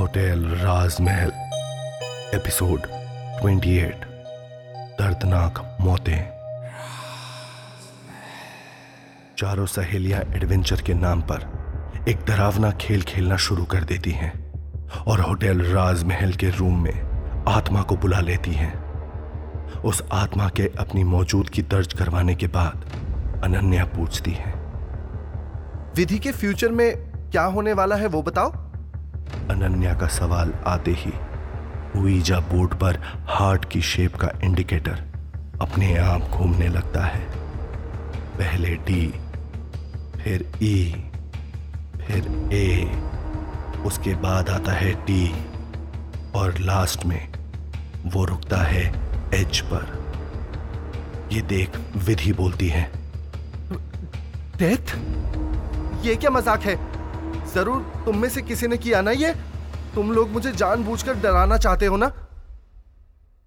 Hotel राजमहल, episode 28 दर्दनाक मौतें। चारों सहेलियाँ एडवेंचर के नाम पर एक डरावना खेल खेलना शुरू कर देती हैं और होटल राजमहल के रूम में आत्मा को बुला लेती हैं। उस आत्मा के अपनी मौजूदगी दर्ज करवाने के बाद अनन्या पूछती है, विधि के फ्यूचर में क्या होने वाला है वो बताओ। अनन्या का सवाल आते ही उईजा बोर्ड पर हार्ट की शेप का इंडिकेटर अपने आप घूमने लगता है। पहले डी फिर ई फिर ए उसके बाद आता है टी और लास्ट में वो रुकता है एच पर। ये देख विधि बोलती है। डेथ ये क्या मज़ाक है? ज़रूर तुम में से किसी ने किया ना ये? तुम लोग मुझे जानबूझकर डराना चाहते हो ना?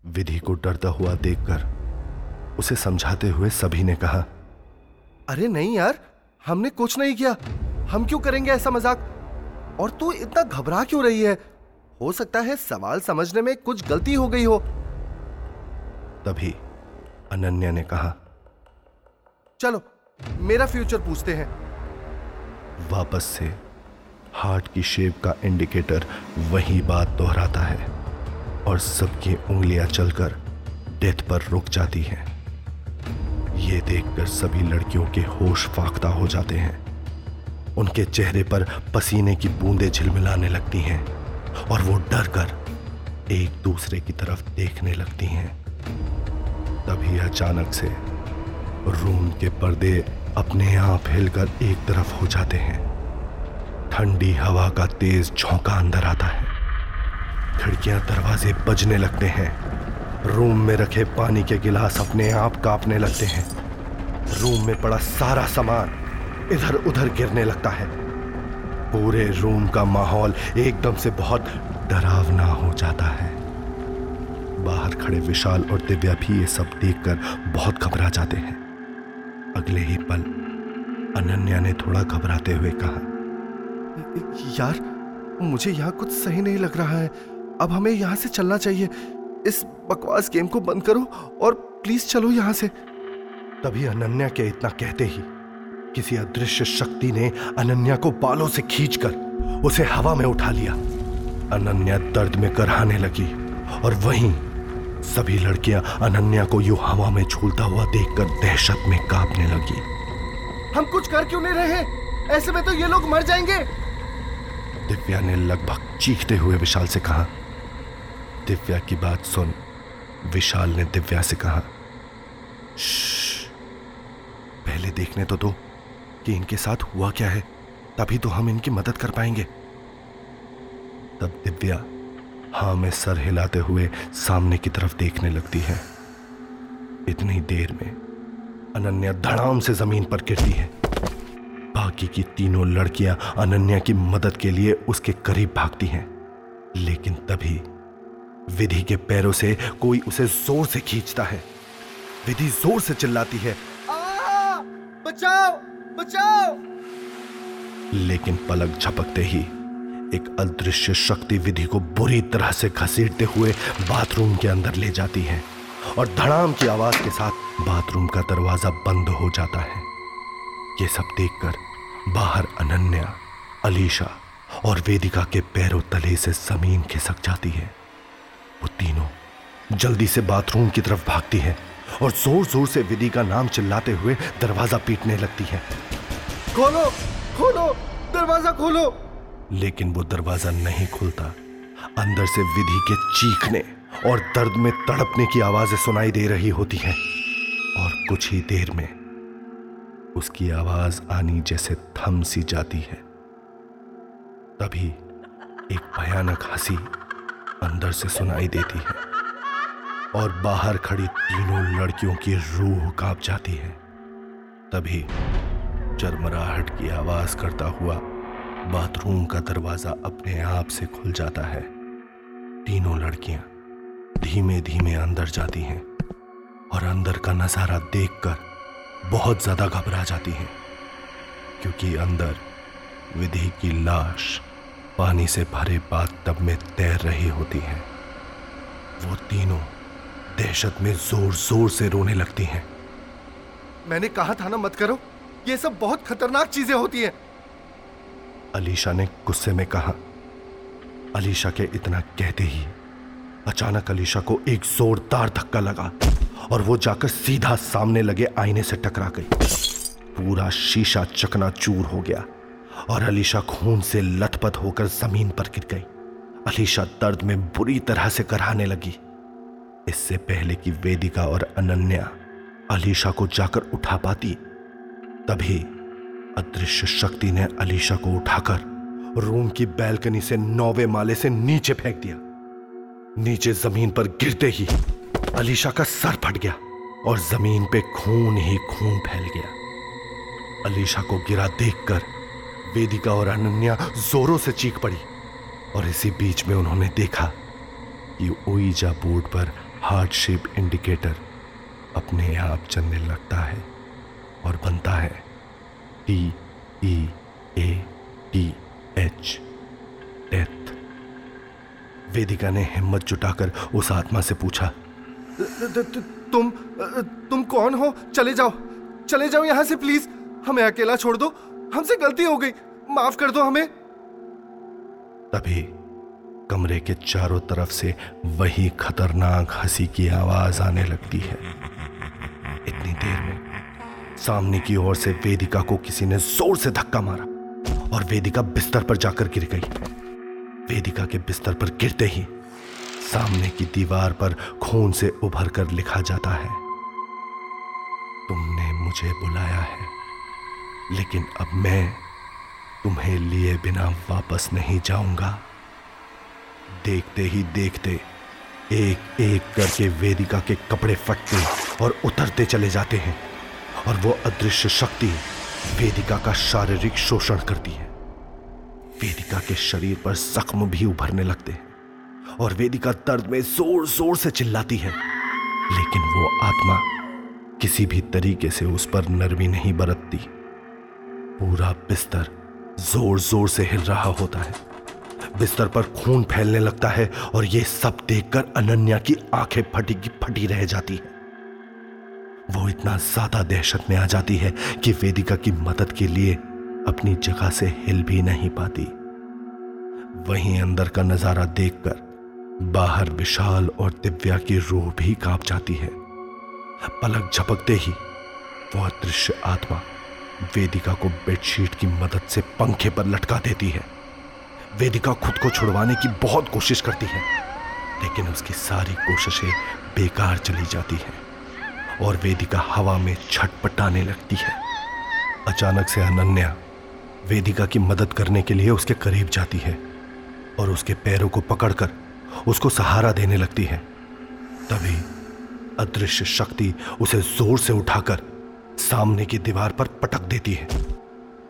विधि को डरता हुआ देखकर उसे समझाते हुए सभी ने कहा अरे नहीं यार हमने कुछ नहीं किया। हम क्यों करेंगे ऐसा मज़ाक? और तू इतना घबरा क्यों रही है? हो सकता है सवाल समझने में कुछ गलती हो गई हो। तभी अनन्या ने कहा चलो मेरा फ्यूचर पूछते हैं। वापस से हार्ट की शेप का इंडिकेटर वही बात दोहराता है और सबकी उंगलियाँ चलकर डेथ पर रुक जाती हैं। ये देखकर सभी लड़कियों के होश फाख्ता हो जाते हैं। उनके चेहरे पर पसीने की बूंदें झिलमिलाने लगती हैं और वो डर कर एक दूसरे की तरफ़ देखने लगती हैं। तभी अचानक से रूम के पर्दे अपने आप हिलकर एक तरफ़ हो जाते हैं। ठंडी हवा का तेज झोंका अंदर आता है। खिड़कियाँ दरवाजे बजने लगते हैं। रूम में रखे पानी के गिलास अपने आप कांपने लगते हैं। रूम में पड़ा सारा सामान इधर उधर गिरने लगता है। पूरे रूम का माहौल एकदम से बहुत डरावना हो जाता है। बाहर खड़े विशाल और दिव्या भी ये सब देखकर बहुत घबरा जाते हैं। अगले ही पल अनन्या ने थोड़ा घबराते हुए कहा यार मुझे यहाँ कुछ सही नहीं लग रहा है। अब हमें यहाँ से चलना चाहिए। इस बकवास गेम को बंद करो और प्लीज़ चलो यहाँ से। तभी अनन्या के इतना कहते ही किसी अदृश्य शक्ति ने अनन्या को बालों से खींचकर उसे हवा में उठा लिया। अनन्या दर्द में करहाने लगी और वहीं सभी लड़कियाँ अनन्या को यूँ हवा में झूलता हुआ देखकर दहशत में कांपने लगी। हम कुछ कर क्यों नहीं रहे? ऐसे में तो ये लोग मर जाएँगे। दिव्या ने लगभग चीखते हुए विशाल से कहा, दिव्या की बात सुन, विशाल ने दिव्या से कहा पहले देखने तो दो कि इनके साथ हुआ क्या है, तभी तो हम इनकी मदद कर पाएँगे। तब दिव्या हाँ में सर हिलाते हुए सामने की तरफ़ देखने लगती है। इतनी देर में अनन्या धड़ाम से ज़मीन पर गिरती है। बाकी की तीनों लड़कियाँ अनन्या की मदद के लिए उसके करीब भागती हैं। लेकिन तभी विधि के पैरों से कोई उसे ज़ोर से खींचता है। विधि ज़ोर से चिल्लाती है। आ, बचाओ! बचाओ! लेकिन पलक झपकते ही एक अदृश्य शक्ति विधि को बुरी तरह से घसीटते हुए बाथरूम के अंदर ले जाती है और धड़ाम की आवाज़ के साथ बाथरूम का दरवाज़ा बंद हो जाता है। ये सब देखकर बाहर अनन्या अलीशा और वेदिका के पैरों तले से ज़मीन खिसक जाती है। वो तीनों जल्दी से बाथरूम की तरफ़ भागती है और ज़ोर ज़ोर से विधि का नाम चिल्लाते हुए दरवाज़ा पीटने लगती है। खोलो खोलो दरवाज़ा खोलो। लेकिन वो दरवाज़ा नहीं खुलता। अंदर से विधि के चीखने और दर्द में तड़पने की आवाज़ें सुनाई दे रही होती हैं। और कुछ ही देर में उसकी आवाज़ आनी जैसे थम सी जाती है। तभी एक भयानक हँसी अंदर से सुनाई देती है और बाहर खड़ी तीनों लड़कियों की रूह काँप जाती है। तभी चरमराहट की आवाज़ करता हुआ बाथरूम का दरवाज़ा अपने आप से खुल जाता है। तीनों लड़कियाँ धीमे धीमे अंदर जाती हैं और अंदर का नज़ारा देखकर बहुत ज़्यादा घबरा जाती हैं क्योंकि अंदर विधि की लाश पानी से भरे बाथ टब में तैर रही होती हैं। वो तीनों दहशत में ज़ोर ज़ोर से रोने लगती हैं। मैंने कहा था ना मत करो। ये सब बहुत खतरनाक चीज़ें होती हैं। अलीशा ने गुस्से में कहा अलीशा के इतना कहते ही अचानक अलीशा को एक जोरदार धक्का लगा। और वो जाकर सीधा सामने लगे आईने से टकरा गई। पूरा शीशा चकनाचूर हो गया और अलीशा खून से लथपथ होकर ज़मीन पर गिर गई। अलीशा दर्द में बुरी तरह से कराने लगी। इससे पहले कि वेदिका और अनन्या अलीशा को जाकर उठा पाती, तभी अदृश्य शक्ति ने अलीशा को उठाकर रूम की बैल्कनी से नौवे माले से नीचे फेंक दिया। नीचे ज़मीन पर गिरते ही अलीशा का सर फट गया और ज़मीन पे खून ही खून फैल गया। अलीशा को गिरा देखकर वेदिका और अनन्या जोरों से चीख पड़ी और इसी बीच में उन्होंने देखा कि ओईजा बोर्ड पर हार्ट शेप इंडिकेटर अपने आप चलने लगता है और बनता है T E A T H death Vedika ने हिम्मत जुटाकर उस आत्मा से पूछा तुम तुम कौन हो? चले जाओ। चले जाओ यहाँ से प्लीज़ हमें अकेला छोड़ दो। हमसे गलती हो गई। माफ़ कर दो हमें। तभी कमरे के चारों तरफ़ से वही खतरनाक हँसी की आवाज़ आने लगती है। इतनी देर में सामने की ओर से वेदिका को किसी ने ज़ोर से धक्का मारा और वेदिका बिस्तर पर जाकर गिर गई। वेदिका के बिस्तर पर गिरते ही सामने की दीवार पर खून से उभर कर लिखा जाता है, तुमने मुझे बुलाया है, लेकिन अब मैं तुम्हें लिए बिना वापस नहीं जाऊँगा। देखते ही देखते एक एक करके वेदिका के कपड़े फटते और उतरते चले जाते हैं, और वो अदृश्य शक्ति वेदिका का शारीरिक शोषण करती है। वेदिका के शरीर पर जख्म भी उभरने लगते और वेदिका दर्द में ज़ोर ज़ोर से चिल्लाती है। लेकिन वो आत्मा किसी भी तरीके से उस पर नरमी नहीं बरतती। पूरा बिस्तर ज़ोर ज़ोर से हिल रहा होता है। बिस्तर पर खून फैलने लगता है और ये सब देखकर अनन्या की आँखें फटी की फटी रह जाती है। वो इतना ज़्यादा दहशत में आ जाती है कि वेदिका की मदद के लिए अपनी जगह से हिल भी नहीं पाती। वहीं अंदर का नज़ारा देखकर बाहर विशाल और दिव्या की रूह भी काँप जाती है। पलक झपकते ही वो अदृश्य आत्मा वेदिका को बेडशीट की मदद से पंखे पर लटका देती है। वेदिका खुद को छुड़वाने की बहुत कोशिश करती है, लेकिन उसकी सारी कोशिशें बेकार चली जाती हैं और वेदिका हवा में छटपटाने लगती है। अचानक से अनन्या वेदिका की मदद करने के लिए उसके करीब जाती है और उसके पैरों को पकड़कर उसको सहारा देने लगती है। तभी अदृश्य शक्ति उसे ज़ोर से उठाकर सामने की दीवार पर पटक देती है।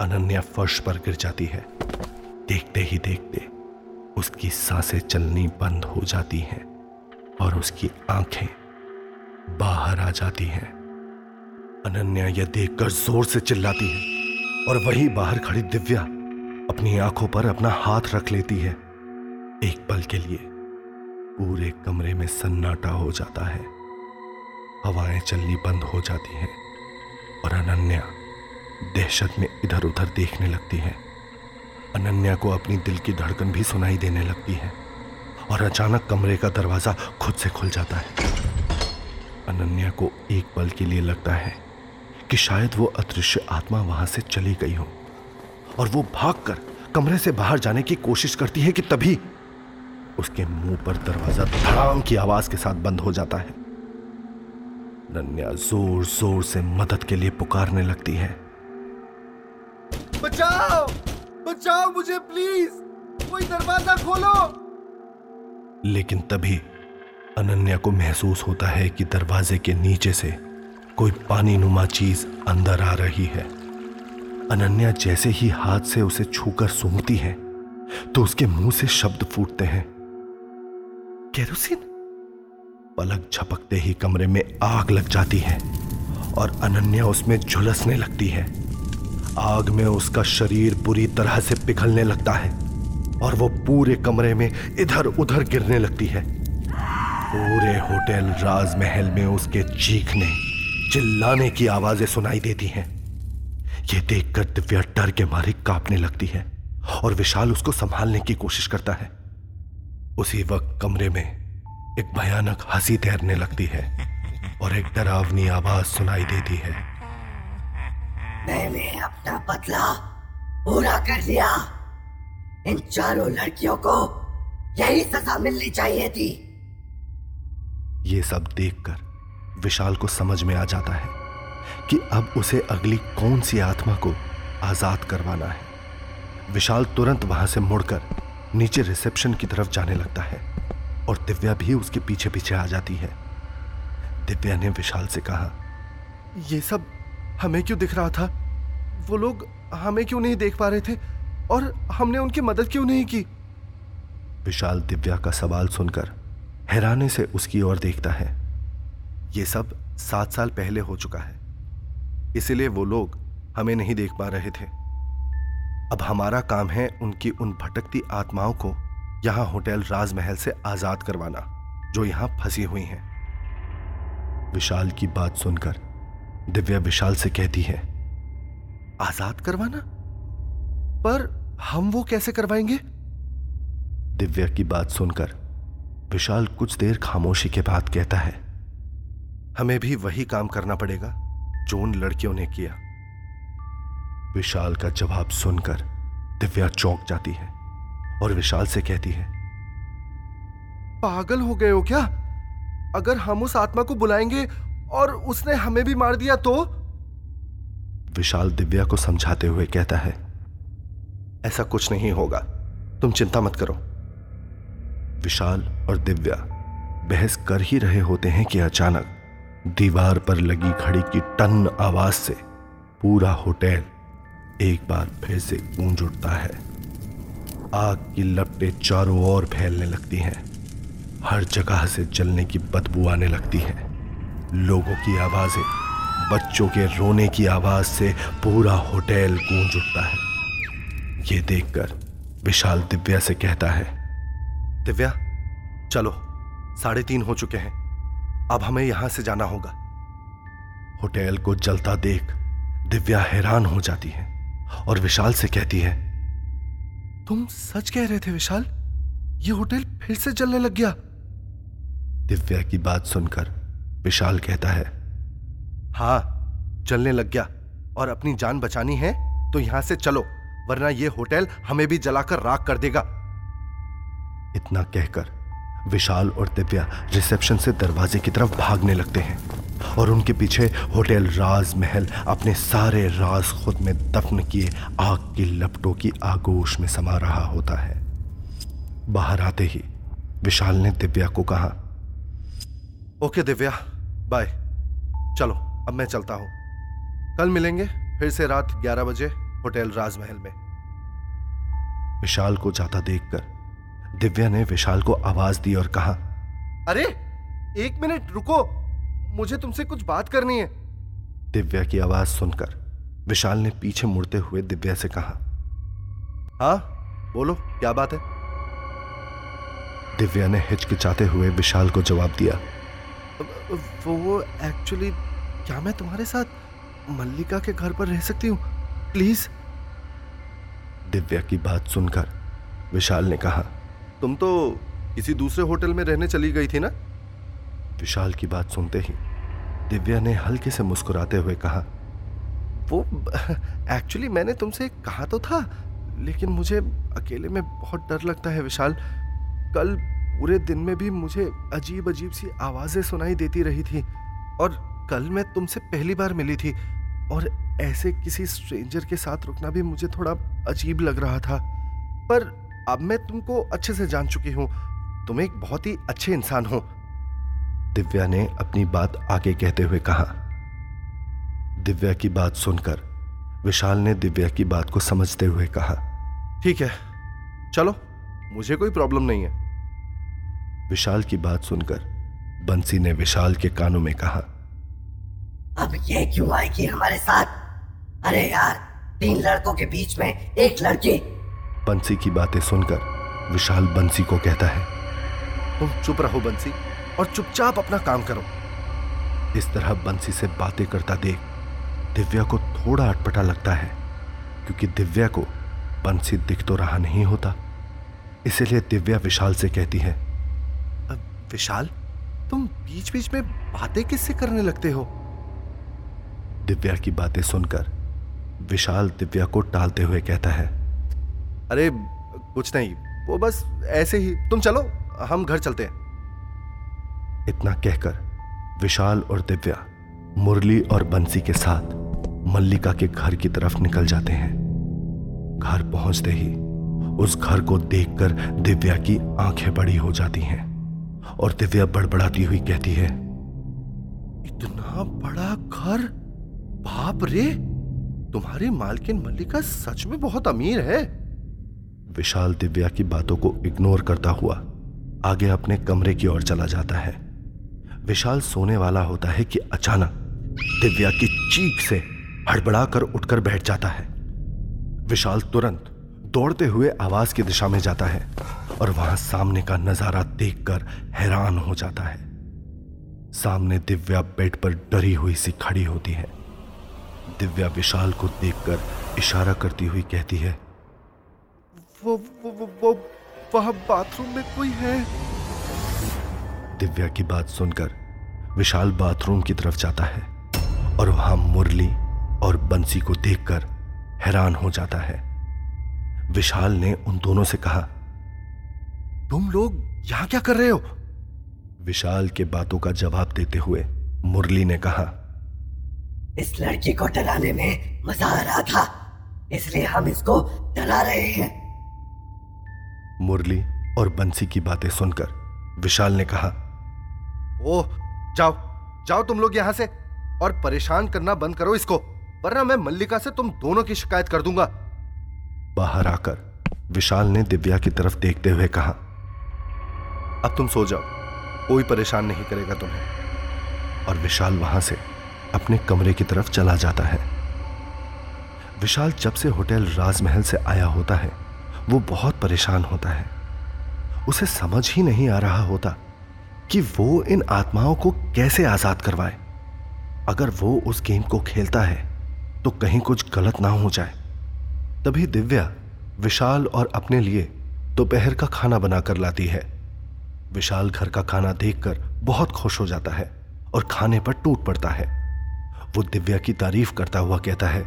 अनन्या फर्श पर गिर जाती है। देखते ही देखते उसकी साँसें चलनी बंद हो जाती हैं और उसकी आँखें बाहर आ जाती है। अनन्या यह देखकर ज़ोर से चिल्लाती है और वही बाहर खड़ी दिव्या अपनी आँखों पर अपना हाथ रख लेती है। एक पल के लिए पूरे कमरे में सन्नाटा हो जाता है। हवाएँ चलनी बंद हो जाती हैं और अनन्या दहशत में इधर उधर देखने लगती है। अनन्या को अपनी दिल की धड़कन भी सुनाई देने लगती है और अचानक कमरे का दरवाज़ा खुद से खुल जाता है। अनन्या को एक पल के लिए लगता है कि शायद वो अदृश्य आत्मा वहाँ से चली गई हो और वो भागकर कमरे से बाहर जाने की कोशिश करती है कि तभी उसके मुँह पर दरवाज़ा धड़ाम की आवाज़ के साथ बंद हो जाता है। नन्या ज़ोर ज़ोर से मदद के लिए पुकारने लगती है। बचाओ! बचाओ मुझे प्लीज़ कोई दरवाज़ा खोलो! लेकिन तभी अनन्या को महसूस होता है कि दरवाजे के नीचे से कोई पानी नुमा चीज़ अंदर आ रही है। अनन्या जैसे ही हाथ से उसे छूकर सूंघती है तो उसके मुँह से शब्द फूटते हैं। केरोसिन? पलक झपकते ही कमरे में आग लग जाती है और अनन्या उसमें झुलसने लगती है। आग में उसका शरीर बुरी तरह से पिघलने लगता है और वो पूरे कमरे में इधर उधर गिरने लगती है। पूरे होटल राजमहल में उसके चीखने, चिल्लाने की आवाज़ें सुनाई देती हैं। ये देखकर दिव्या डर के मारे कांपने लगती है और विशाल उसको संभालने की कोशिश करता है। उसी वक्त कमरे में एक भयानक हँसी तैरने लगती है और एक डरावनी आवाज़ सुनाई देती है। मैंने अपना बदला पूरा कर लिया। इन चारों लड़कियों को यही सजा मिलनी चाहिए थी। ये सब देखकर विशाल को समझ में आ जाता है कि अब उसे अगली कौन सी आत्मा को आज़ाद करवाना है। विशाल तुरंत वहाँ से मुड़कर नीचे रिसेप्शन की तरफ़ जाने लगता है और दिव्या भी उसके पीछे पीछे आ जाती है। दिव्या ने विशाल से कहा ये सब हमें क्यों दिख रहा था? वो लोग हमें क्यों नहीं देख पा रहे थे? और हमने उनकी मदद क्यों नहीं की? विशाल दिव्या का सवाल सुनकर हैरानी से उसकी ओर देखता है। ये सब सात साल पहले हो चुका है। इसलिए वो लोग हमें नहीं देख पा रहे थे। अब हमारा काम है उनकी उन भटकती आत्माओं को यहाँ होटल राजमहल से आज़ाद करवाना, जो यहाँ फंसी हुई हैं। विशाल की बात सुनकर दिव्या विशाल से कहती है, आज़ाद करवाना? पर हम वो कैसे करवाएँगे? दिव्या की बात सुनकर विशाल कुछ देर खामोशी के बाद कहता है, हमें भी वही काम करना पड़ेगा जो उन लड़कियों ने किया। विशाल का जवाब सुनकर दिव्या चौंक जाती है और विशाल से कहती है पागल हो गए हो क्या? अगर हम उस आत्मा को बुलाएँगे और उसने हमें भी मार दिया तो? विशाल दिव्या को समझाते हुए कहता है ऐसा कुछ नहीं होगा तुम चिंता मत करो। विशाल और दिव्या बहस कर ही रहे होते हैं कि अचानक दीवार पर लगी घड़ी की टन आवाज़ से पूरा होटल एक बार फिर से गूंज उठता है। आग की लपटें चारों ओर फैलने लगती हैं। हर जगह से जलने की बदबू आने लगती है। लोगों की आवाज़ें, बच्चों के रोने की आवाज़ से पूरा होटल गूंज उठता है। ये देखकर विशाल दिव्या से कहता है, दिव्या, चलो, साढ़े तीन हो चुके हैं। अब हमें यहाँ से जाना होगा। होटल को जलता देख दिव्या हैरान हो जाती है। और विशाल से कहती है तुम सच कह रहे थे विशाल? ये होटल फिर से जलने लग गया। दिव्या की बात सुनकर विशाल कहता है हाँ जलने लग गया और अपनी जान बचानी है तो यहाँ से चलो वरना ये होटल हमें भी जलाकर राख कर देगा। इतना कहकर विशाल और दिव्या रिसेप्शन से दरवाजे की तरफ़ भागने लगते हैं और उनके पीछे होटल राजमहल अपने सारे राज खुद में दफन किए आग की लपटों की आगोश में समा रहा होता है। बाहर आते ही विशाल ने दिव्या को कहा, ओके दिव्या, बाय। चलो, अब मैं चलता हूँ। कल मिलेंगे, फिर से रात 11 बजे होटल राजमहल में। विशाल को जाता देखकर दिव्या ने विशाल को आवाज़ दी और कहा अरे एक मिनट रुको। मुझे तुमसे कुछ बात करनी है। दिव्या की आवाज़ सुनकर विशाल ने पीछे मुड़ते हुए दिव्या से कहा हाँ बोलो क्या बात है? दिव्या ने हिचकिचाते हुए विशाल को जवाब दिया वो एक्चुअली क्या मैं तुम्हारे साथ मल्लिका के घर पर रह सकती हूँ? प्लीज़ दिव्या की बात सुनकर विशाल ने कहा तुम तो किसी दूसरे होटल में रहने चली गई थी ना? विशाल की बात सुनते ही दिव्या ने हल्के से मुस्कुराते हुए कहा, वो, एक्चुअली मैंने तुमसे कहा तो था, लेकिन मुझे अकेले में बहुत डर लगता है विशाल। कल पूरे दिन में भी मुझे अजीब अजीब सी आवाज़ें सुनाई देती रही थी, और कल मैं तुमसे पहली बार मिली थी, और ऐसे किसी स्ट्रेंजर के साथ रुकना भी मुझे थोड़ा अजीब लग रहा था। पर अब मैं तुमको अच्छे से जान चुकी हूँ। तुम एक बहुत ही अच्छे इंसान हो। दिव्या ने अपनी बात आगे कहते हुए कहा। दिव्या की बात सुनकर विशाल ने दिव्या की बात को समझते हुए कहा। ठीक है, चलो, मुझे कोई प्रॉब्लम नहीं है। विशाल की बात सुनकर बंसी ने विशाल के कानों में कहा। अब ये क्यों आएगी हमारे साथ? अरे यार, तीन लड़कों के बीच में एक लड़की बंसी की बातें सुनकर विशाल बंसी को कहता है तुम चुप रहो बंसी और चुपचाप अपना काम करो। इस तरह बंसी से बातें करता देख दिव्या को थोड़ा अटपटा लगता है क्योंकि दिव्या को बंसी दिख तो रहा नहीं होता। इसीलिए दिव्या विशाल से कहती है विशाल तुम बीच बीच में बातें किससे करने लगते हो? दिव्या की बातें सुनकर विशाल दिव्या को टालते हुए कहता है अरे, कुछ नहीं। वो बस ऐसे ही। तुम चलो, हम घर चलते हैं। इतना कहकर विशाल और दिव्या मुरली और बंसी के साथ मल्लिका के घर की तरफ़ निकल जाते हैं। घर पहुँचते ही उस घर को देखकर दिव्या की आँखें बड़ी हो जाती हैं और दिव्या बड़बड़ाती हुई कहती है, इतना बड़ा घर? बाप रे! तुम्हारी मालकिन मल्लिका सच में बहुत अमीर है। विशाल दिव्या की बातों को इग्नोर करता हुआ आगे अपने कमरे की ओर चला जाता है। विशाल सोने वाला होता है कि अचानक दिव्या की चीख से हड़बड़ाकर उठकर बैठ जाता है। विशाल तुरंत दौड़ते हुए आवाज़ की दिशा में जाता है और वहाँ सामने का नज़ारा देखकर हैरान हो जाता है। सामने दिव्या बेड पर डरी हुई सी खड़ी होती है। दिव्या विशाल को देखकर इशारा करती हुई कहती है वो वो वो, वो वहाँ बाथरूम में कोई है? दिव्या की बात सुनकर विशाल बाथरूम की तरफ़ जाता है और वहाँ मुरली और बंसी को देखकर हैरान हो जाता है। विशाल ने उन दोनों से कहा तुम लोग यहाँ क्या कर रहे हो? विशाल के बातों का जवाब देते हुए मुरली ने कहा इस लड़की को डराने में मज़ा आ रहा था इसलिए हम इसको डरा रहे हैं। मुरली और बंसी की बातें सुनकर विशाल ने कहा, ओह, जाओ जाओ तुम लोग यहाँ से और परेशान करना बंद करो इसको, वरना मैं मल्लिका से तुम दोनों की शिकायत कर दूँगा. बाहर आकर विशाल ने दिव्या की तरफ़ देखते हुए कहा, अब तुम सो जाओ, कोई परेशान नहीं करेगा तुम्हें। और विशाल वहाँ से अपने कमरे की तरफ़ चला जाता है। विशाल जब से होटल राजमहल से आया होता है वो बहुत परेशान होता है। उसे समझ ही नहीं आ रहा होता कि वो इन आत्माओं को कैसे आज़ाद करवाए। अगर वो उस गेम को खेलता है तो कहीं कुछ गलत ना हो जाए। तभी दिव्या विशाल और अपने लिए दोपहर का खाना बनाकर लाती है। विशाल घर का खाना देखकर बहुत खुश हो जाता है और खाने पर टूट पड़ता है। वो दिव्या की तारीफ़ करता हुआ कहता है,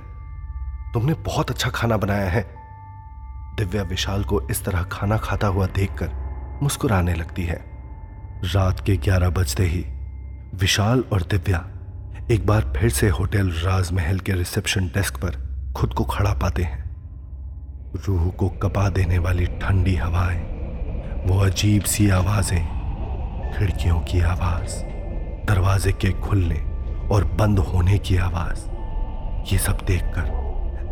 तुमने बहुत अच्छा खाना बनाया है। दिव्या विशाल को इस तरह खाना खाता हुआ देखकर मुस्कुराने लगती है। रात के ग्यारह बजते ही विशाल और दिव्या एक बार फिर से होटल राजमहल के रिसेप्शन डेस्क पर खुद को खड़ा पाते हैं। रूह को कपा देने वाली ठंडी हवाएँ, वो अजीब सी आवाज़ें, खिड़कियों की आवाज़, दरवाजे के खुलने और बंद होने की आवाज़, ये सब देखकर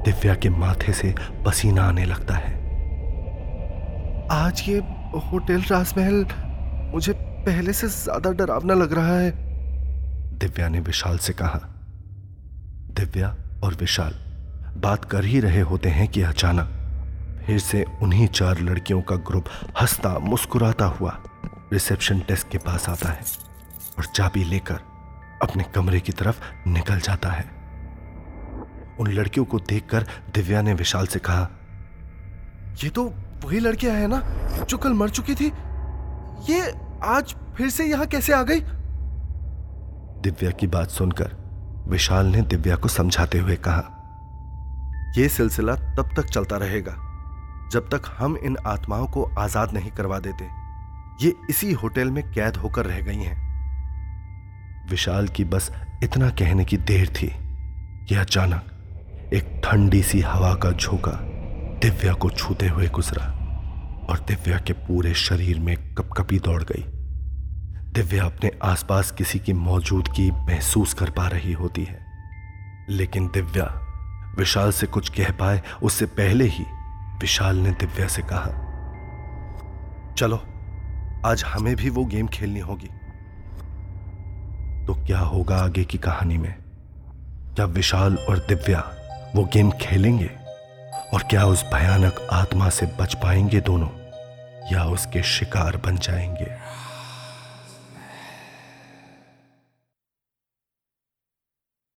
दिव्या के माथे से पसीना आने लगता है। आज ये होटल राजमहल मुझे पहले से ज़्यादा डरावना लग रहा है। दिव्या ने विशाल से कहा, दिव्या और विशाल बात कर ही रहे होते हैं कि अचानक फिर से उन्हीं चार लड़कियों का ग्रुप हंसता मुस्कुराता हुआ रिसेप्शन डेस्क के पास आता है और चाबी लेकर अपने कमरे की तरफ़ निकल जाता है। उन लड़कियों को देखकर दिव्या ने विशाल से कहा, ये तो वही लड़कियाँ हैं ना जो कल मर चुकी थी। ये आज फिर से यहाँ कैसे आ गई? दिव्या की बात सुनकर विशाल ने दिव्या को समझाते हुए कहा यह सिलसिला तब तक चलता रहेगा जब तक हम इन आत्माओं को आज़ाद नहीं करवा देते। ये इसी होटल में कैद होकर रह गई हैं। विशाल की बस इतना कहने की देर थी कि अचानक एक ठंडी सी हवा का झोंका दिव्या को छूते हुए गुजरा। और दिव्या के पूरे शरीर में कपकपी दौड़ गई। दिव्या अपने आसपास किसी की मौजूदगी महसूस कर पा रही होती है। लेकिन दिव्या विशाल से कुछ कह पाए, उससे पहले ही विशाल ने दिव्या से कहा, चलो, आज हमें भी वो गेम खेलनी होगी। तो क्या होगा आगे की कहानी में? क्या विशाल और दिव्या वो गेम खेलेंगे? और क्या उस भयानक आत्मा से बच पाएँगे दोनों? या उसके शिकार बन जाएँगे?